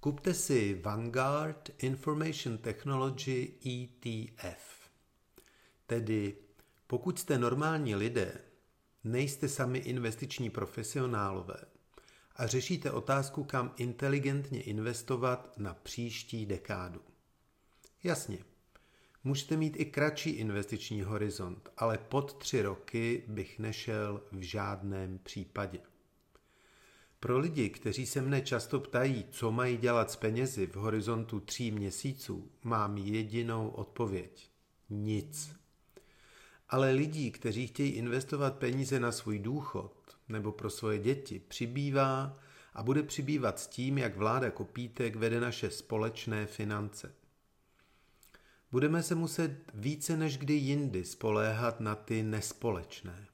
Kupte si Vanguard Information Technology ETF. Tedy pokud jste normální lidé, nejste sami investiční profesionálové a řešíte otázku, kam inteligentně investovat na příští dekádu. Jasně, můžete mít i kratší investiční horizont, ale pod tři roky bych nešel v žádném případě. Pro lidi, kteří se mne často ptají, co mají dělat s penězi v horizontu tří měsíců, mám jedinou odpověď. Nic. Ale lidí, kteří chtějí investovat peníze na svůj důchod nebo pro svoje děti, přibývá a bude přibývat s tím, jak vláda Kopítek vede naše společné finance. Budeme se muset více než kdy jindy spoléhat na ty nespolečné.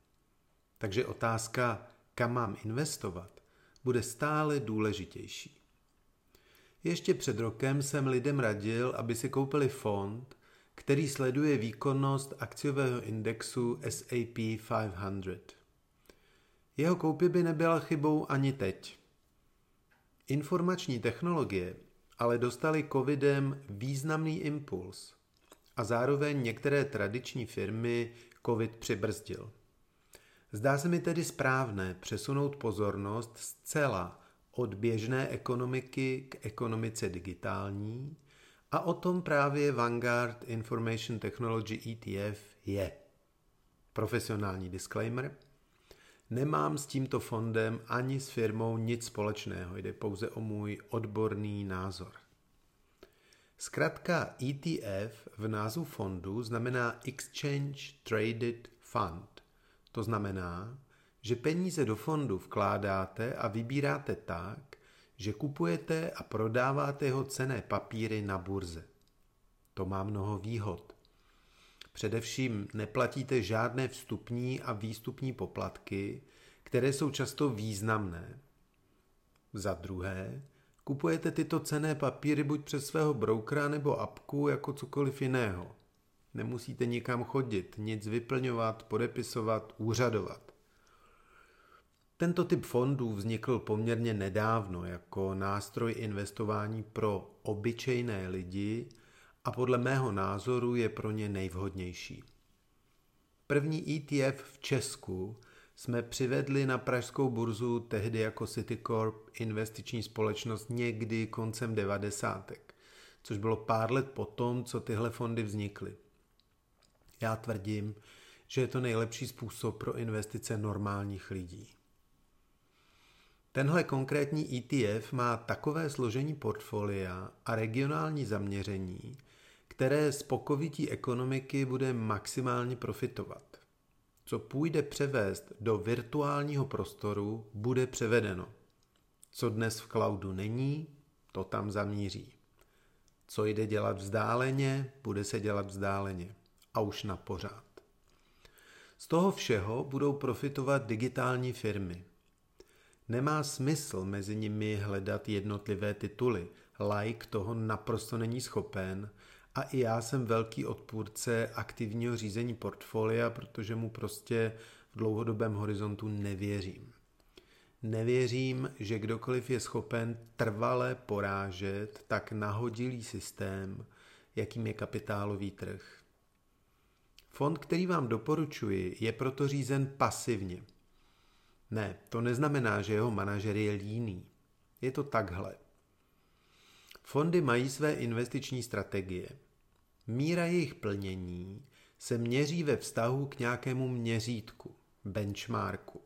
Takže otázka, kam mám investovat, bude stále důležitější. Ještě před rokem jsem lidem radil, aby si koupili fond, který sleduje výkonnost akciového indexu SAP 500. Jeho koupě by nebyla chybou ani teď. Informační technologie ale dostali covidem významný impuls a zároveň některé tradiční firmy covid přibrzdil. Zdá se mi tedy správné přesunout pozornost zcela od běžné ekonomiky k ekonomice digitální a o tom právě Vanguard Information Technology ETF je. Profesionální disclaimer. Nemám s tímto fondem ani s firmou nic společného, jde pouze o můj odborný názor. Zkrátka ETF v názvu fondu znamená Exchange Traded Fund. To znamená, že peníze do fondu vkládáte a vybíráte tak, že kupujete a prodáváte jeho cené papíry na burze. To má mnoho výhod. Především neplatíte žádné vstupní a výstupní poplatky, které jsou často významné. Za druhé, kupujete tyto cené papíry buď přes svého broukera nebo apku jako cokoliv jiného. Nemusíte nikam chodit, nic vyplňovat, podepisovat, úřadovat. Tento typ fondů vznikl poměrně nedávno jako nástroj investování pro obyčejné lidi a podle mého názoru je pro ně nejvhodnější. První ETF v Česku jsme přivedli na pražskou burzu tehdy jako Citicorp investiční společnost někdy koncem devadesátek, což bylo pár let potom, co tyhle fondy vznikly. Já tvrdím, že je to nejlepší způsob pro investice normálních lidí. Tenhle konkrétní ETF má takové složení portfolia a regionální zaměření, které z pokovití ekonomiky bude maximálně profitovat. Co půjde převést do virtuálního prostoru, bude převedeno. Co dnes v cloudu není, to tam zamíří. Co jde dělat vzdáleně, bude se dělat vzdáleně a už na pořád. Z toho všeho budou profitovat digitální firmy. Nemá smysl mezi nimi hledat jednotlivé tituly. Like toho naprosto není schopen a i já jsem velký odpůrce aktivního řízení portfolia, protože mu prostě v dlouhodobém horizontu nevěřím. Nevěřím, že kdokoliv je schopen trvale porážet tak nahodilý systém, jakým je kapitálový trh. Fond, který vám doporučuji, je proto řízen pasivně. Ne, to neznamená, že jeho manažer je líný. Je to takhle. Fondy mají své investiční strategie. Míra jejich plnění se měří ve vztahu k nějakému měřítku, benchmarku.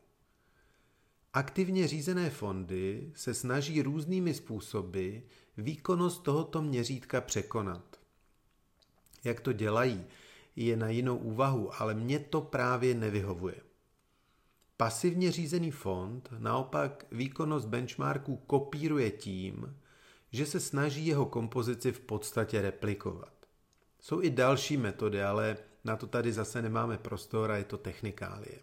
Aktivně řízené fondy se snaží různými způsoby výkonnost tohoto měřítka překonat. Jak to dělají, je na jinou úvahu, ale mně to právě nevyhovuje. Pasivně řízený fond naopak výkonnost benchmarku kopíruje tím, že se snaží jeho kompozici v podstatě replikovat. Jsou i další metody, ale na to tady zase nemáme prostor a je to technikálie.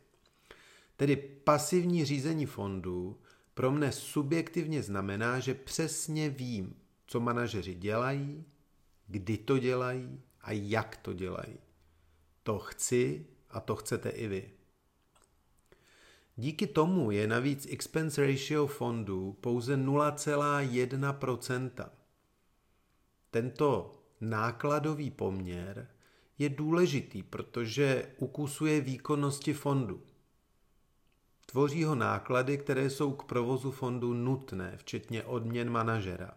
Tedy pasivní řízení fondu pro mne subjektivně znamená, že přesně vím, co manažeři dělají, kdy to dělají a jak to dělají. To chci a to chcete i vy. Díky tomu je navíc expense ratio fondu pouze 0,1%. Tento nákladový poměr je důležitý, protože ukusuje výkonnosti fondu. Tvoří ho náklady, které jsou k provozu fondu nutné, včetně odměn manažera.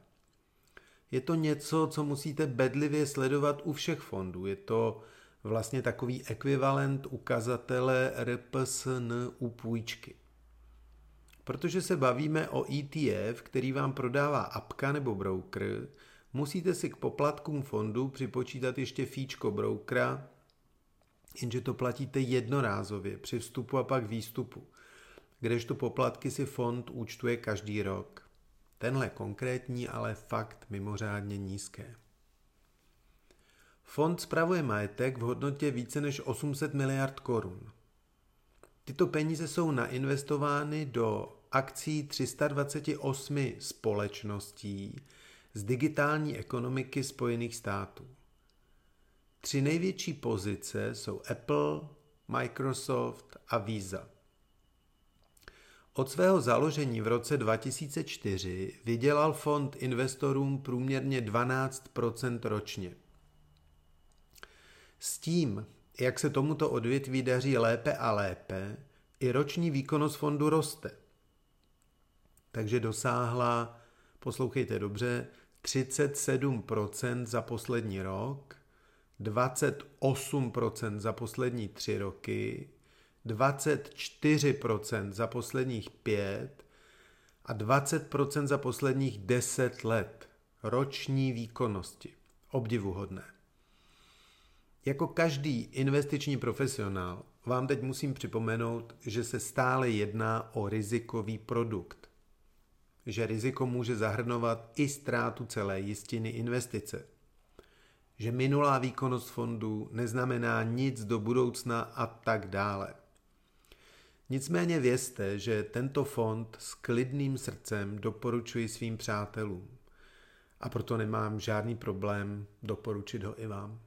Je to něco, co musíte bedlivě sledovat u všech fondů. Je to vlastně takový ekvivalent ukazatele RPSN u půjčky. Protože se bavíme o ETF, který vám prodává apka nebo broker, musíte si k poplatkům fondu připočítat ještě fíčko brokera, jenže to platíte jednorázově při vstupu a pak výstupu, kdežto poplatky si fond účtuje každý rok. Tenhle konkrétní, ale fakt mimořádně nízké. Fond spravuje majetek v hodnotě více než 800 miliard korun. Tyto peníze jsou nainvestovány do akcí 328 společností z digitální ekonomiky Spojených států. Tři největší pozice jsou Apple, Microsoft a Visa. Od svého založení v roce 2004 vydělal fond investorům průměrně 12% ročně. S tím, jak se tomuto odvětví daří lépe a lépe, i roční výkonnost fondu roste. Takže dosáhla, poslouchejte dobře, 37% za poslední rok, 28% za poslední tři roky, 24% za posledních pět a 20% za posledních 10 let roční výkonnosti. Obdivuhodné. Jako každý investiční profesionál vám teď musím připomenout, že se stále jedná o rizikový produkt. Že riziko může zahrnovat i ztrátu celé jistiny investice. Že minulá výkonnost fondu neznamená nic do budoucna a tak dále. Nicméně vězte, že tento fond s klidným srdcem doporučuji svým přátelům a proto nemám žádný problém doporučit ho i vám.